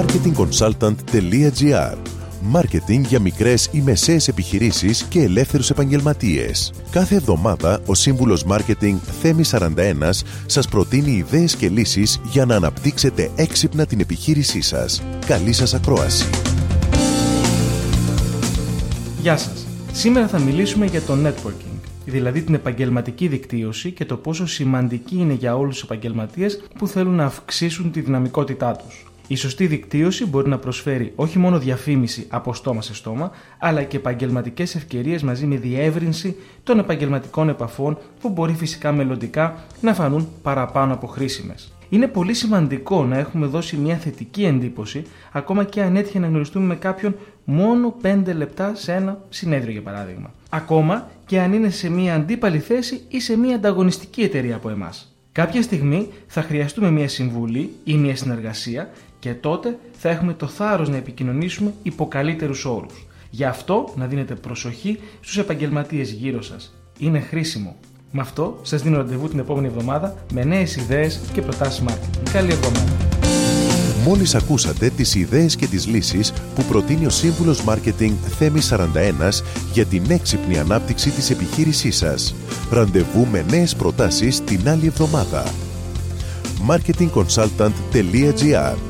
marketingconsultant.gr Μάρκετινγκ για μικρές ή μεσαίες επιχειρήσεις και ελεύθερους επαγγελματίες. Κάθε εβδομάδα ο σύμβουλος Μάρκετινγκ Θέμη 41 σας προτείνει ιδέες και λύσεις για να αναπτύξετε έξυπνα την επιχείρησή σας. Καλή σας ακρόαση. Γεια σας. Σήμερα θα μιλήσουμε για το networking, δηλαδή την επαγγελματική δικτύωση και το πόσο σημαντική είναι για όλους τους επαγγελματίες που θέλουν να αυξήσουν τη δυναμικότητά τους. Η σωστή δικτύωση μπορεί να προσφέρει όχι μόνο διαφήμιση από στόμα σε στόμα, αλλά και επαγγελματικές ευκαιρίες μαζί με διεύρυνση των επαγγελματικών επαφών που μπορεί φυσικά μελλοντικά να φανούν παραπάνω από χρήσιμε. Είναι πολύ σημαντικό να έχουμε δώσει μια θετική εντύπωση, ακόμα και αν έτυχε να γνωριστούμε με κάποιον μόνο 5 λεπτά σε ένα συνέδριο, για παράδειγμα. Ακόμα και αν είναι σε μια αντίπαλη θέση ή σε μια ανταγωνιστική εταιρεία από εμάς. Κάποια στιγμή θα χρειαστούμε μια συμβουλή ή μια συνεργασία και τότε θα έχουμε το θάρρος να επικοινωνήσουμε υπό καλύτερους όρους. Γι' αυτό να δίνετε προσοχή στους επαγγελματίες γύρω σας. Είναι χρήσιμο. Με αυτό σας δίνω ραντεβού την επόμενη εβδομάδα με νέες ιδέες και προτάσεις marketing. Καλή εβδομάδα. Μόλις ακούσατε τις ιδέες και τις λύσεις που προτείνει ο σύμβουλος Μάρκετινγκ Θέμης 41 για την έξυπνη ανάπτυξη της επιχείρησής σας. Ραντεβού με νέες προτάσεις την άλλη εβδομάδα. marketingconsultant.gr